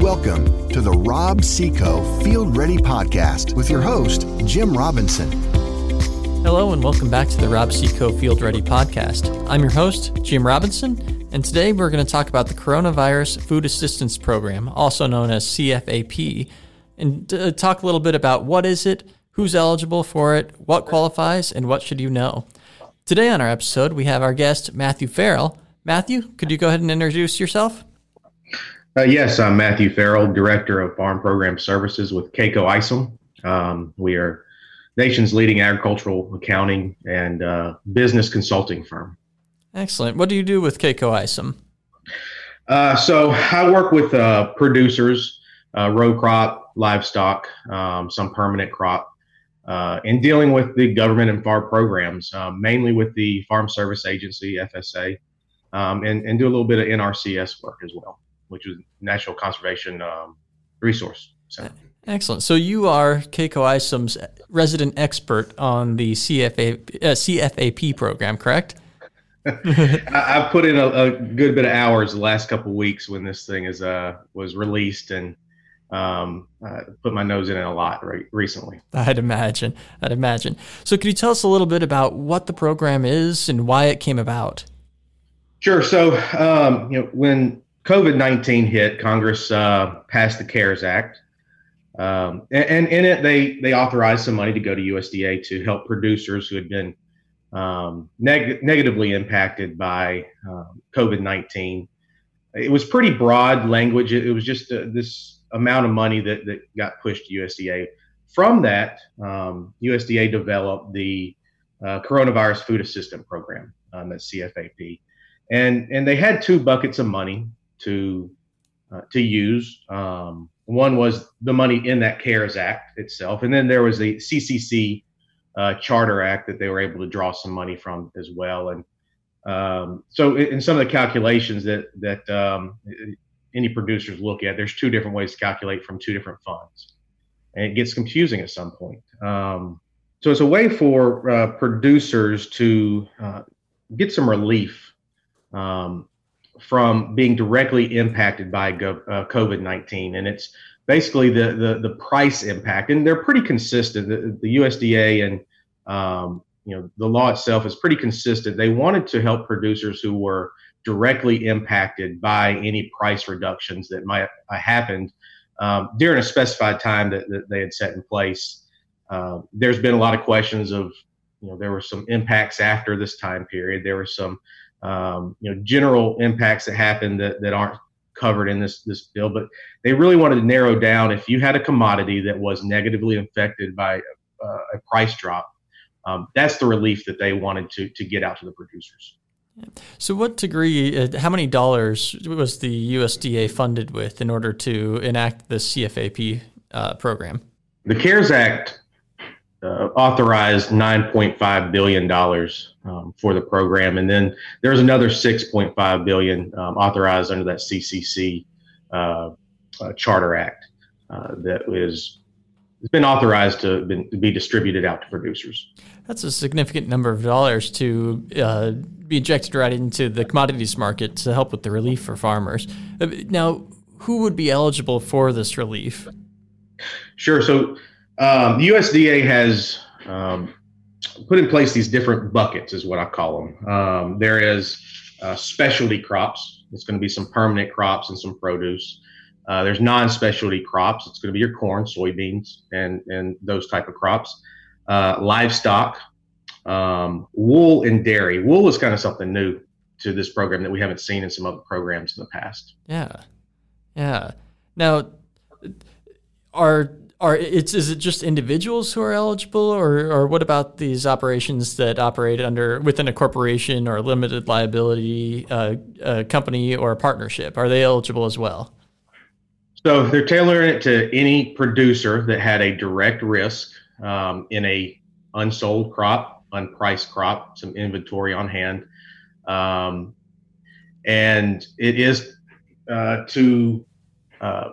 Welcome to the Rob-See-Co Field Ready Podcast with your host, Jim Robinson. Hello, and welcome back to the Rob-See-Co Field Ready Podcast. I'm your host, Jim Robinson, and today we're going to talk about the Coronavirus Food Assistance Program, also known as CFAP, and uh, talk a little bit about what is it, who's eligible for it, what qualifies, and what should you know. Today on our episode, we have our guest, Matthew Farrell. Matthew, could you go ahead and introduce yourself? Uh, yes, I'm Matthew Farrell, Director of Farm Program Services with K·Coe Isom. Um, we are nation's leading agricultural accounting and uh, business consulting firm. Excellent. What do you do with K·Coe Isom? Uh, so I work with uh, producers, uh, row crop, livestock, um, some permanent crop, uh, and dealing with the government and farm programs, um, mainly with the Farm Service Agency (FSA), um, and, and do a little bit of NRCS work as well which is National Conservation um, Resource Center. Excellent. So you are K·Coe Isom's resident expert on the CFA, uh, CFAP program, correct? I've put in a, a, good bit of hours the last couple weeks when this thing is uh, was released and um, uh, put my nose in it a lot right, recently. I'd imagine. I'd imagine. So, could you tell us a little bit about what the program is and why it came about? Sure. So, um, you know, when COVID 19 hit, Congress uh, passed the CARES Act. Um, and, and, in it, they, they authorized some money to go to USDA to help producers who had been um, neg- negatively impacted by uh, COVID 19. It was pretty broad language. It, it was just uh, this amount of money that, that got pushed to USDA. From that, um, USDA developed the uh, Coronavirus Food Assistance Program, um, that's CFAP. And, and they had two buckets of money to uh, to use. Um, one was the money in that CARES Act itself, and then there was the CCC uh, Charter Act that they were able to draw some money from as well. And um, so, in some of the calculations that that um, any producers look at, there's two different ways to calculate from two different funds, and it gets confusing at some point. Um, so, it's a way for uh, producers to uh, get some relief um, from being directly impacted by uh, COVID 19. And it's basically the, the, the, price impact. And they're pretty consistent. The, the USDA and um, you know the law itself is pretty consistent. They wanted to help producers who were directly impacted by any price reductions that might have happened um, during a specified time that, that, they had set in place. Uh, there's been a lot of questions of, you know, there were some impacts after this time period. There were some um, you know general impacts that happen that, that aren't covered in this this bill but they really wanted to narrow down if you had a commodity that was negatively affected by uh, a price drop um, that's the relief that they wanted to to get out to the producers. So what degree uh, how many dollars was the usda funded with in order to enact the cfap uh, program? The cares act uh, authorized 9.5 billion dollars um, for the program, and then there's another 6.5 billion um, authorized under that CCC uh, uh, Charter Act uh, that is has been authorized to, been, to, be distributed out to producers. That's a significant number of dollars to uh, be injected right into the commodities market to help with the relief for farmers. Uh, now, who would be eligible for this relief? Sure. So um, the USDA has um, put in place these different buckets, is what I call them. Um, there is uh, specialty crops. It's going to be some permanent crops and some produce. Uh, there's non-specialty crops. It's going to be your corn, soybeans, and and those type of crops. Uh, livestock, um, wool, and dairy. Wool is kind of something new to this program that we haven't seen in some other programs in the past. Yeah, yeah. Now, are are it's is it just individuals who are eligible, or or what about these operations that operate under within a corporation or a limited liability uh, a company or a partnership? Are they eligible as well? So they're tailoring it to any producer that had a direct risk um, in a unsold crop, unpriced crop, some inventory on hand, um, and it is uh, to uh,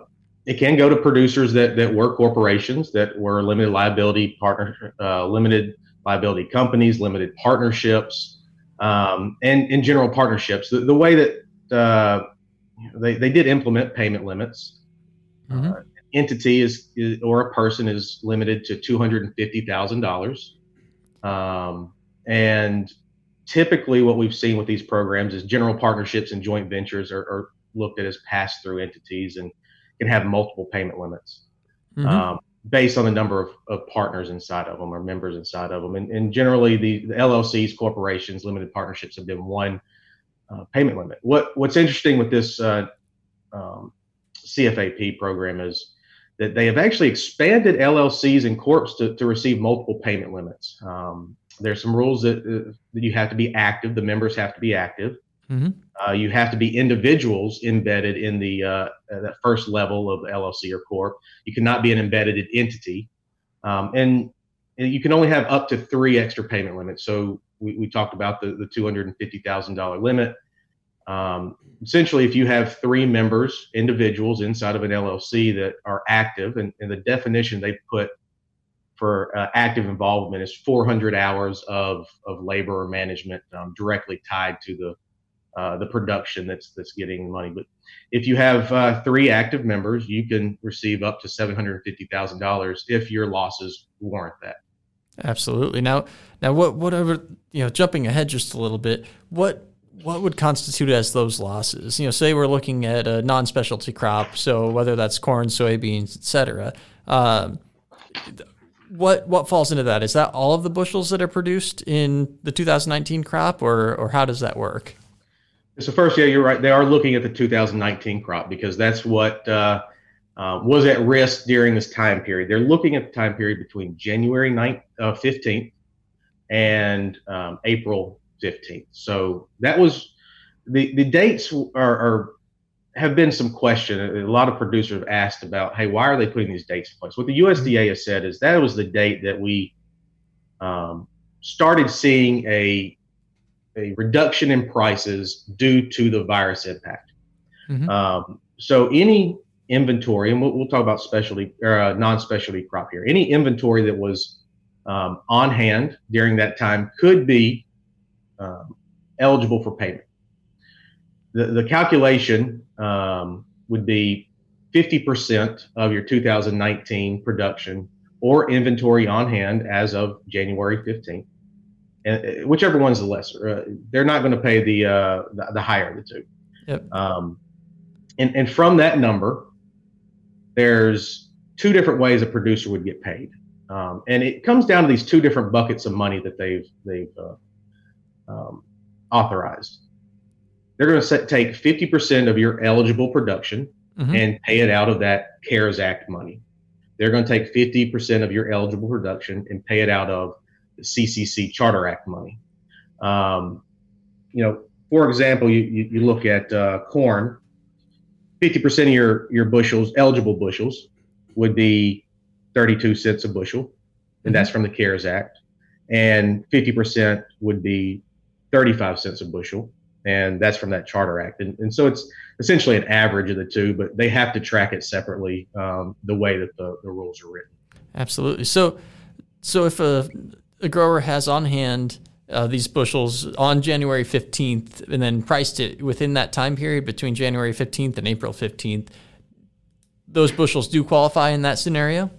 it can go to producers that, that were corporations that were limited liability partner, uh, limited liability companies, limited partnerships, um, and in general partnerships. The, the way that uh, they, they did implement payment limits Mm-hmm. Uh, entity is, is, or a person is limited to two hundred and fifty thousand um, dollars, and typically what we've seen with these programs is general partnerships and joint ventures are, are looked at as pass through entities and can have multiple payment limits. Mm-hmm. Um, based on the number of, of, partners inside of them or members inside of them. And, and generally, the, the, LLCs, corporations, limited partnerships have been one uh, payment limit. What What's interesting with this uh, um, CFAP program is that they have actually expanded LLCs and corps to, to receive multiple payment limits. Um, there's some rules that, uh, that you have to be active. The members have to be active. Mm-hmm. Uh, you have to be individuals embedded in the uh, uh that first level of LLC or corp. You cannot be an embedded entity, um, and, you can only have up to three extra payment limits. So we, we talked about the the two hundred and fifty thousand dollar limit. Um, essentially, if you have three members, individuals inside of an LLC that are active, and, and the definition they put for uh, active involvement is 400 hours of, of labor or management um, directly tied to the uh, the production that's that's getting the money. But if you have uh, three active members, you can receive up to seven hundred fifty thousand dollars if your losses warrant that. Absolutely. Now, now, what whatever you know, jumping ahead just a little bit, what what would constitute as those losses? You know, say we're looking at a non-specialty crop, so whether that's corn, soybeans, etc. Um, what what falls into that? Is that all of the bushels that are produced in the 2019 crop, or or how does that work? So first, yeah, you're right. They are looking at the 2019 crop because that's what uh, uh, was at risk during this time period. They're looking at the time period between January 9th, uh, 15th and um, April 15th. So that was the the dates are, are, have been some question. A lot of producers have asked about, hey, why are they putting these dates in place? What the USDA has said is that was the date that we um, started seeing a a reduction in prices due to the virus impact. Mm-hmm. Um, so any inventory, and we'll, we'll talk about specialty or uh, non-specialty crop here. Any inventory that was um, on hand during that time could be um, eligible for payment. The, the calculation um, would be 50% of your 2019 production or inventory on hand as of January 15th and uh, whichever one's the lesser. Uh, they're not going to pay the, uh, the, the higher of the two. Yep. Um, and and from that number, there's two different ways a producer would get paid, um, and it comes down to these two different buckets of money that they've they've uh, um, authorized. They're going to take 50% of your eligible production mm-hmm. and pay it out of that CARES Act money. They're going to take 50% of your eligible production and pay it out of CCC Charter Act money. Um, you know, for example, you, you, you look at uh, corn, 50% of your, your bushels, eligible bushels, would be 32 cents a bushel, and that's from the CARES Act. And 50% would be 35 cents a bushel, and that's from that Charter Act. And, and so it's essentially an average of the two, but they have to track it separately um, the way that the, the rules are written. Absolutely. So, so if a the grower has on hand uh, these bushels on January 15th and then priced it within that time period between January 15th and April 15th, those bushels do qualify in that scenario?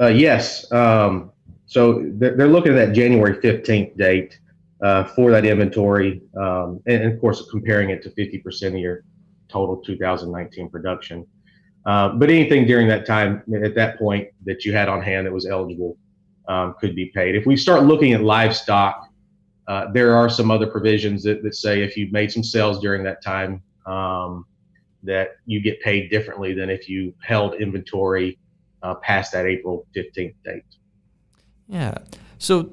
Uh, yes. Um, so they're, they're, looking at that January 15th date uh, for that inventory. Um, and, and, of course, comparing it to 50% of your total 2019 production. Uh, but anything during that time, at that point, that you had on hand that was eligible um, could be paid. If we start looking at livestock, uh, there are some other provisions that, that say if you've made some sales during that time, um, that you get paid differently than if you held inventory uh, past that April 15th date. Yeah. So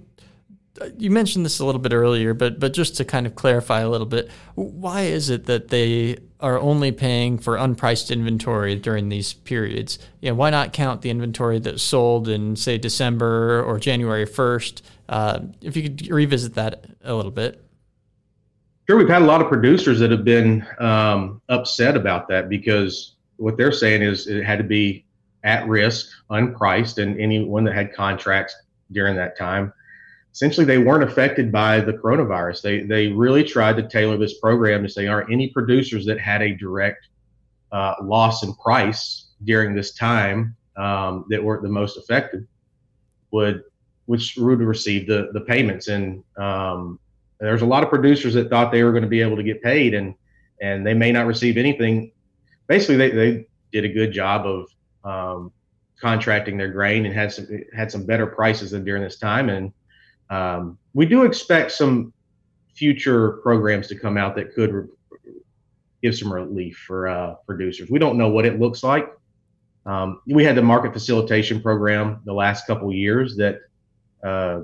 you mentioned this a little bit earlier, but but just to kind of clarify a little bit, why is it that they are only paying for unpriced inventory during these periods? Know, why not count the inventory that sold in say December or January first? Uh, if you could revisit that a little bit. Sure, we've had a lot of producers that have been um, upset about that because what they're saying is it had to be at risk, unpriced, and anyone that had contracts during that time essentially they weren't affected by the coronavirus. They they really tried to tailor this program to say, are any producers that had a direct uh, loss in price during this time um, that were the most affected would which would receive the the payments. And um, there's a lot of producers that thought they were going to be able to get paid and and they may not receive anything. Basically they, they did a good job of um, contracting their grain and had some had some better prices than during this time. And um, we do expect some future programs to come out that could re- give some relief for uh, producers we don't know what it looks like um, we had the market facilitation program the last couple years that uh,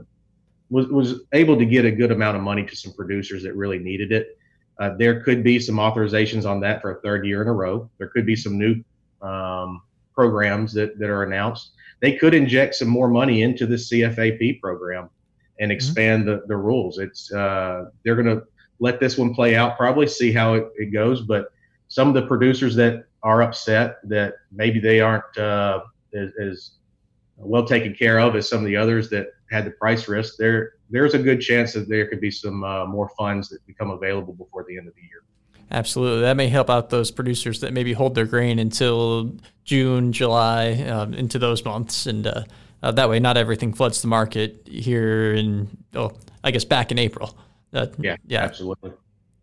was was able to get a good amount of money to some producers that really needed it. Uh, there could be some authorizations on that for a third year in a row. There could be some new um, programs that, that are announced. They could inject some more money into the CFAP program and mm-hmm. expand mm-hmm. the, the rules. It's uh, they're going to let this one play out, probably see how it, it goes. But some of the producers that are upset that maybe they aren't uh, as, as, well taken care of as some of the others that had the price risk. There, there's a good chance that there could be some uh, more funds that become available before the end of the year. Absolutely, that may help out those producers that maybe hold their grain until June, July, um, into those months, and uh, that way, not everything floods the market here in, oh, I guess back in April. Uh, yeah, yeah, absolutely.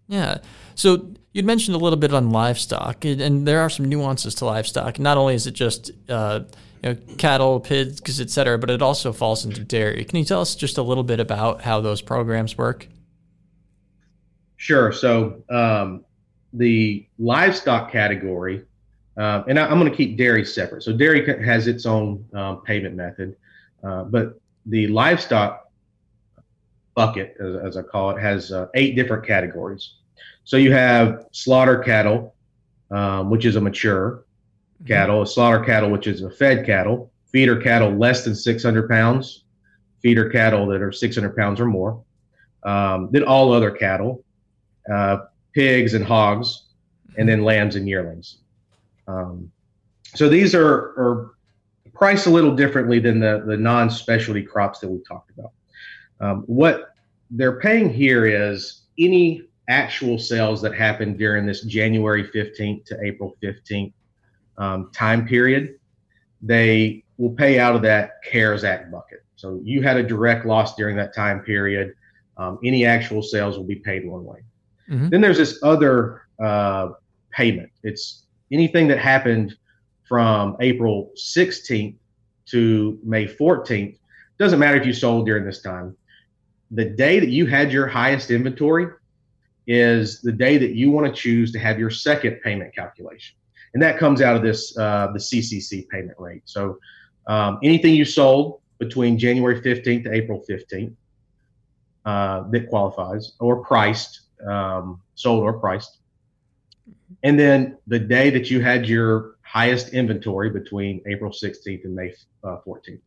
Yeah. So you'd mentioned a little bit on livestock, and there are some nuances to livestock. Not only is it just uh, you know, cattle, pigs, et cetera, but it also falls into dairy. Can you tell us just a little bit about how those programs work? Sure. So um, the livestock category, uh, and I, am going to keep dairy separate. So dairy has its own um, payment method, uh, but the livestock bucket, as, as I call it, has uh, eight different categories. So you have slaughter cattle, um, which is a mature mm-hmm. cattle, a slaughter cattle, which is a fed cattle, feeder cattle less than 600 pounds, feeder cattle that are 600 pounds or more, um, then all other cattle, uh, pigs and hogs, and then lambs and yearlings. Um, so these are, are priced a little differently than the, the non specialty crops that we talked about. Um, what they're paying here is any actual sales that happened during this January 15th to April 15th um, time period, they will pay out of that CARES Act bucket. So you had a direct loss during that time period. Um, any actual sales will be paid one way. Mm-hmm. Then there's this other uh, payment. It's anything that happened from April 16th to May 14th. Doesn't matter if you sold during this time the day that you had your highest inventory is the day that you want to choose to have your second payment calculation. And that comes out of this, uh, the CCC payment rate. So um, anything you sold between January 15th to April 15th uh, that qualifies or priced, um, sold or priced. And then the day that you had your highest inventory between April 16th and May uh, 14th.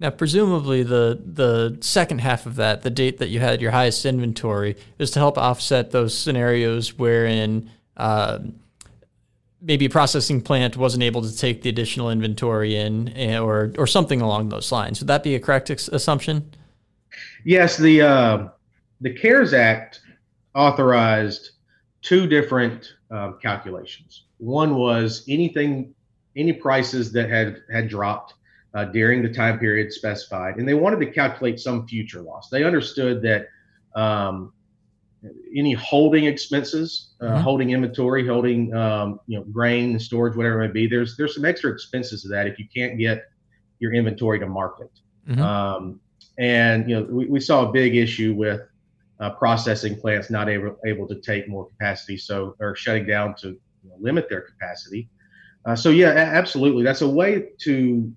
Now, presumably, the the second half of that, the date that you had your highest inventory, is to help offset those scenarios wherein uh, maybe a processing plant wasn't able to take the additional inventory in, eh, or or something along those lines. Would that be a correct ex- assumption? Yes, the uh, the CARES Act authorized two different um, calculations. One was anything, any prices that had had dropped uh, during the time period specified, and they wanted to calculate some future loss. They understood that um, any holding expenses, uh, mm-hmm. holding inventory, holding um, you know grain, storage, whatever it may be, there's there's some extra expenses to that if you can't get your inventory to market. Mm-hmm. Um, and you know we, we saw a big issue with uh, processing plants not able able to take more capacity, so or shutting down to you know, limit their capacity. Uh, so yeah, absolutely, that's a way to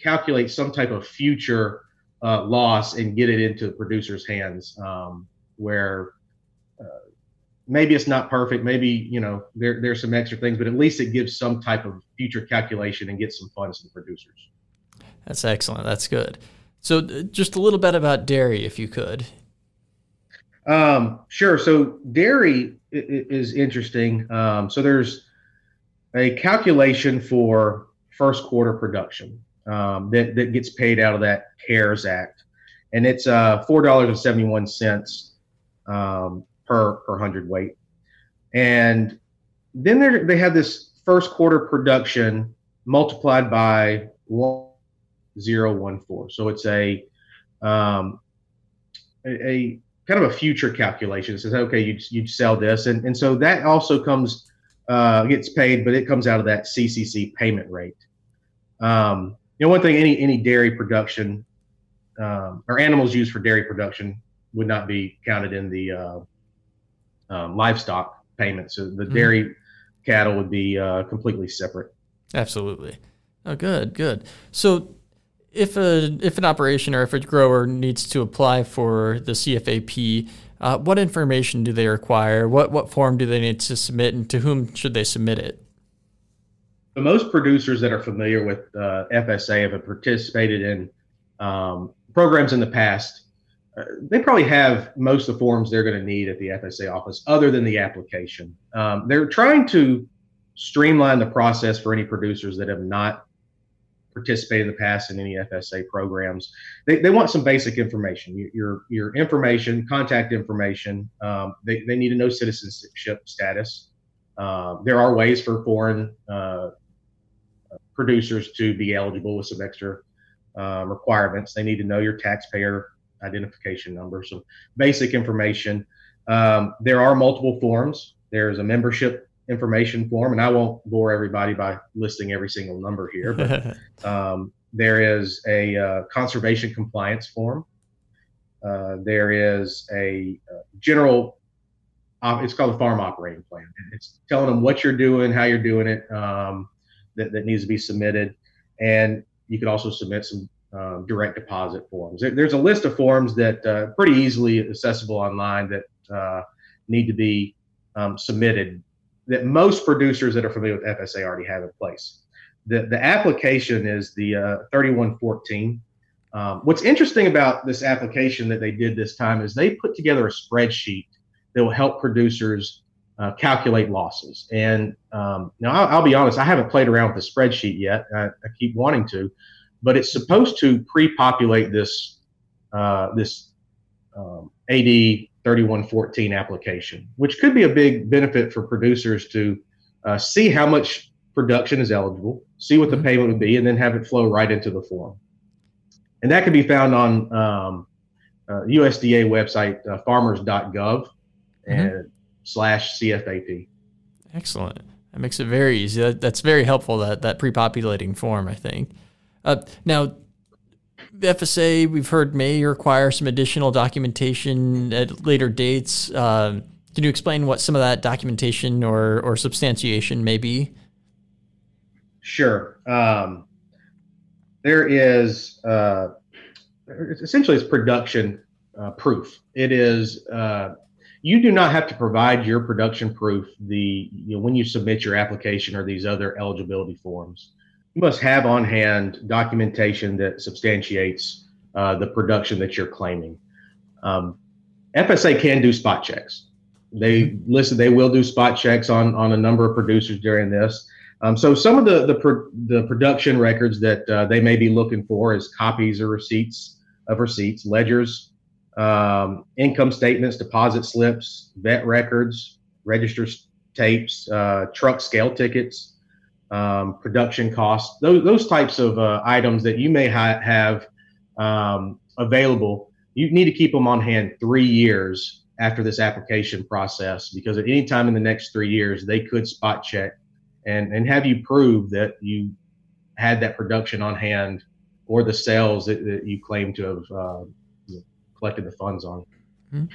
calculate some type of future uh, loss and get it into the producer's hands um, where uh, maybe it's not perfect. Maybe you know there, there's some extra things but at least it gives some type of future calculation and gets some funds to the producers. That's excellent. That's good. So just a little bit about dairy if you could um, sure so dairy is interesting um, so there's a calculation for first quarter production um, that, that gets paid out of that CARES Act. And it's uh, $4.71 um, per, per weight. And then they have this first quarter production multiplied by 1014. So it's a, um, a, kind of a future calculation. It says, okay, you'd, you'd sell this. And, and so that also comes, uh, gets paid, but it comes out of that CCC payment rate. Um, you know, one thing, any, any dairy production um, or animals used for dairy production would not be counted in the uh, um, livestock payments. So the mm-hmm. dairy cattle would be uh, completely separate. Absolutely. Oh, good, good. So, if a if an operation or if a grower needs to apply for the CFAP, uh, what information do they require? What what form do they need to submit, and to whom should they submit it? The most producers that are familiar with uh, FSA have participated in um, programs in the past. Uh, they probably have most of the forms they're going to need at the FSA office, other than the application. Um, they're trying to streamline the process for any producers that have not participated in the past in any FSA programs. They, they want some basic information, your your information, contact information. Um, they, they need to know citizenship status. Uh, there are ways for foreign uh, producers to be eligible with some extra um, requirements. They need to know your taxpayer identification number, some basic information. Um, there are multiple forms. There's a membership information form, and I won't bore everybody by listing every single number here, but um, there is a uh, conservation compliance form. Uh, there is a uh, general, uh, it's called a farm operating plan. It's telling them what you're doing, how you're doing it, um, that, that needs to be submitted. And you can also submit some um, direct deposit forms. There, there's a list of forms that uh, pretty easily accessible online that uh, need to be um, submitted that most producers that are familiar with FSA already have in place. The, the application is the uh, 3114. Um, what's interesting about this application that they did this time is they put together a spreadsheet that will help producers uh, calculate losses. And um, now I'll, I'll, be honest, I haven't played around with the spreadsheet yet. I, I keep wanting to, but it's supposed to pre-populate this uh, this um, AD 3114 application, which could be a big benefit for producers to uh, see how much production is eligible, see what the mm-hmm. payment would be, and then have it flow right into the form. And that can be found on um, uh, USDA website uh, farmers.gov mm-hmm. and slash CFAP. Excellent. That makes it very easy. That, that's very helpful. That that pre-populating form, I think. Uh, now, FSA we've heard may require some additional documentation at later dates. Uh, can you explain what some of that documentation or or substantiation may be? Sure. Um, there is uh, essentially it's production uh, proof. It is uh, you do not have to provide your production proof the you know, when you submit your application or these other eligibility forms. You must have on hand documentation that substantiates uh, the production that you're claiming. Um, FSA can do spot checks. They listen. They will do spot checks on on a number of producers during this. Um, so some of the the, pro, the production records that uh, they may be looking for is copies or receipts of receipts, ledgers, um, income statements, deposit slips, vet records, register tapes, uh, truck scale tickets, um, production costs, those, those types of uh, items that you may ha- have um, available. You need to keep them on hand three years after this application process because at any time in the next three years, they could spot check and, and have you prove that you had that production on hand or the sales that, that you claim to have uh, collected the funds on. Mm-hmm.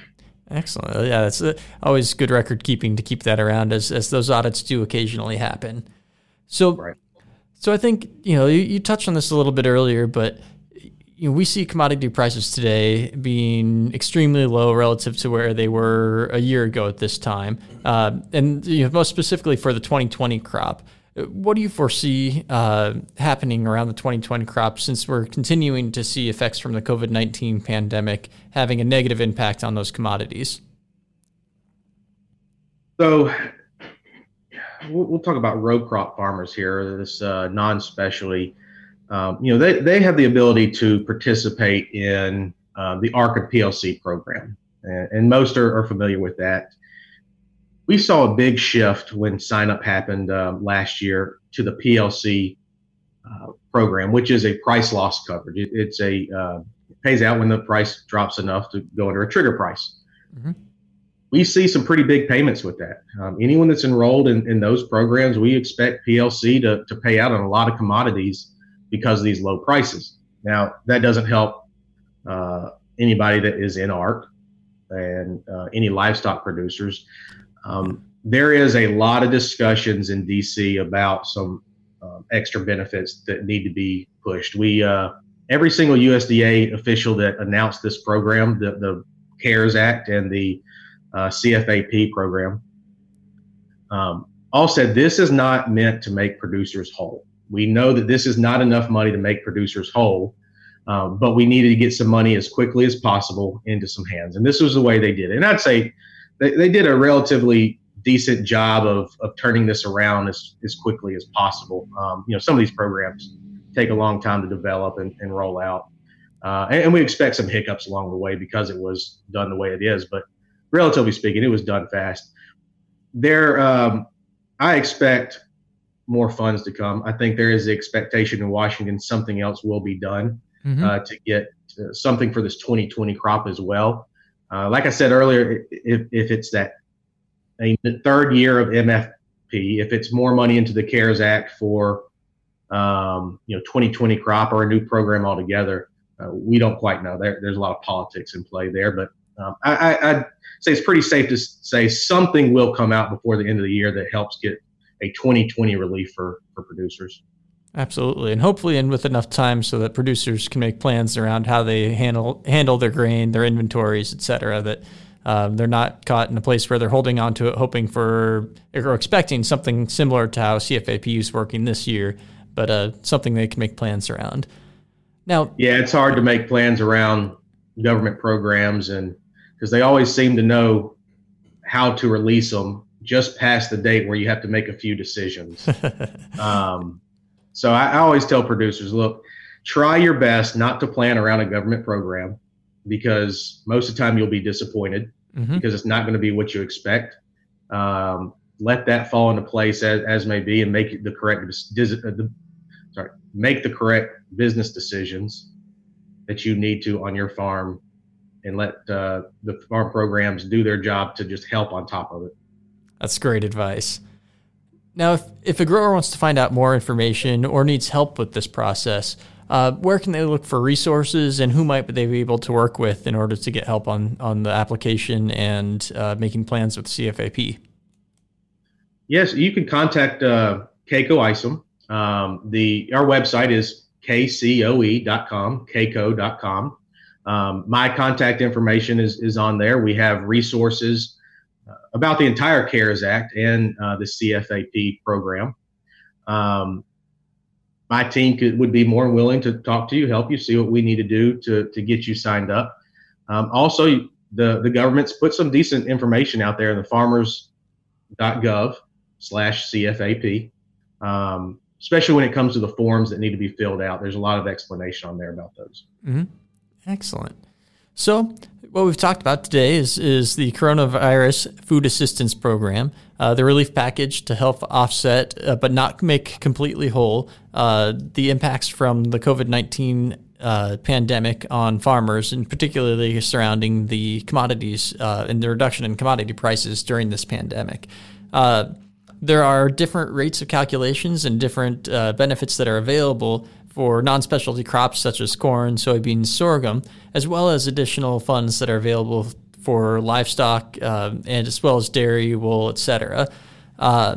Excellent. Yeah, that's always good record keeping to keep that around as, as those audits do occasionally happen. So, right. so I think you know you, you, touched on this a little bit earlier, but you know, we see commodity prices today being extremely low relative to where they were a year ago at this time, uh, and you know, most specifically for the 2020 crop. What do you foresee uh, happening around the 2020 crop since we're continuing to see effects from the COVID 19 pandemic having a negative impact on those commodities? So, we'll, we'll talk about row crop farmers here, this uh, non specialty. Um, you know, they, they have the ability to participate in uh, the ARC PLC program, and, and most are, are familiar with that we saw a big shift when sign up happened um, last year to the PLC uh, program, which is a price loss coverage. It, it's a uh, it pays out when the price drops enough to go under a trigger price. Mm-hmm. We see some pretty big payments with that. Um, anyone that's enrolled in, in those programs, we expect PLC to, to pay out on a lot of commodities because of these low prices. Now, that doesn't help uh, anybody that is in ARC and uh, any livestock producers. Um, there is a lot of discussions in DC about some um, extra benefits that need to be pushed. We uh, every single USDA official that announced this program, the, the CARES Act and the uh, CFAP program, um, all said this is not meant to make producers whole. We know that this is not enough money to make producers whole, um, but we needed to get some money as quickly as possible into some hands. And this was the way they did it. And I'd say they, they did a relatively decent job of, of turning this around as, as quickly as possible. Um, you know, some of these programs take a long time to develop and, and roll out. Uh, and, and, we expect some hiccups along the way because it was done the way it is. But relatively speaking, it was done fast. There, um, I expect more funds to come. I think there is the expectation in Washington something else will be done mm-hmm. uh, to get uh, something for this 2020 crop as well. Uh, like I said earlier, if, if it's that a third year of MFP, if it's more money into the CARES Act for um, you know 2020 crop or a new program altogether, uh, we don't quite know. There, there's a lot of politics in play there, but um, I, would say it's pretty safe to say something will come out before the end of the year that helps get a 2020 relief for for producers. Absolutely, and hopefully, and with enough time so that producers can make plans around how they handle handle their grain, their inventories, et cetera. That um, they're not caught in a place where they're holding on to it, hoping for or expecting something similar to how CFAP is working this year, but uh, something they can make plans around. Now, yeah, it's hard to make plans around government programs, and because they always seem to know how to release them just past the date where you have to make a few decisions. um, so I, I always tell producers, look, try your best not to plan around a government program because most of the time you'll be disappointed mm-hmm. because it's not going to be what you expect. Um, let that fall into place as, as may be and make the correct uh, sorry make the correct business decisions that you need to on your farm and let uh, the farm programs do their job to just help on top of it. That's great advice. Now, if, if a grower wants to find out more information or needs help with this process, uh, where can they look for resources and who might they be able to work with in order to get help on, on the application and uh, making plans with CFAP? Yes, you can contact uh, K·Coe Isom. Um, the our website is kcoe.com, kco.com. Um, my contact information is, is on there. We have resources uh, about the entire CARES Act and uh, the CFAP program. Um, my team could, would be more willing to talk to you, help you, see what we need to do to, to get you signed up. Um, also, the, the government's put some decent information out there in the farmers.gov slash CFAP, um, especially when it comes to the forms that need to be filled out. There's a lot of explanation on there about those. Mm-hmm. Excellent. So, what we've talked about today is, is the coronavirus food assistance program, uh, the relief package to help offset, uh, but not make completely whole, uh, the impacts from the COVID 19 uh, pandemic on farmers, and particularly surrounding the commodities uh, and the reduction in commodity prices during this pandemic. Uh, there are different rates of calculations and different benefits that are available for non specialty crops such as corn, soybeans, sorghum, as well as additional funds that are available for livestock uh, and as well as dairy, wool, etc. Uh,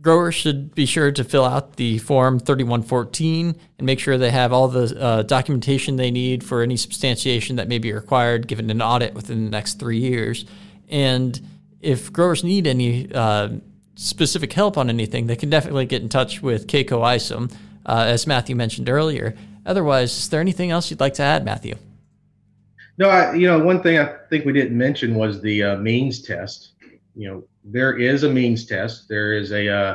growers should be sure to fill out the form 3114 and make sure they have all the uh, documentation they need for any substantiation that may be required given an audit within the next three years. And if growers need any uh, specific help on anything, they can definitely get in touch with K·Coe Isom uh, as Matthew mentioned earlier. Otherwise, is there anything else you'd like to add, Matthew? No, I, you know, one thing I think we didn't mention was the uh, means test. You know, there is a means test. There is a uh,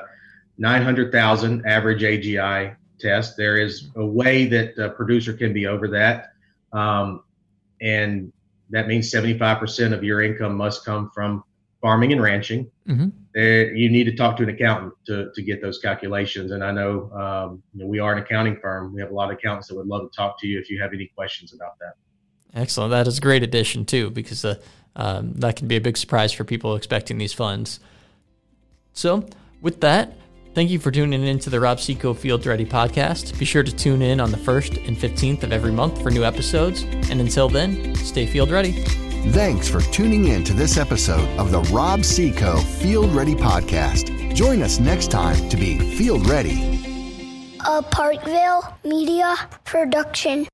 900,000 average AGI test. There is a way that a producer can be over that. Um, and that means 75% of your income must come from farming and ranching, Mm-hmm. you need to talk to an accountant to, to get those calculations. And I know, um, you know we are an accounting firm. We have a lot of accountants that would love to talk to you if you have any questions about that. Excellent. That is a great addition too, because uh, um, that can be a big surprise for people expecting these funds. So, with that, thank you for tuning in to the Rob-See-Co Field Ready podcast. Be sure to tune in on the 1st and 15th of every month for new episodes. And until then, stay field ready. Thanks for tuning in to this episode of the Rob-See-Co Field Ready Podcast. Join us next time to be field ready. A Parkville Media Production.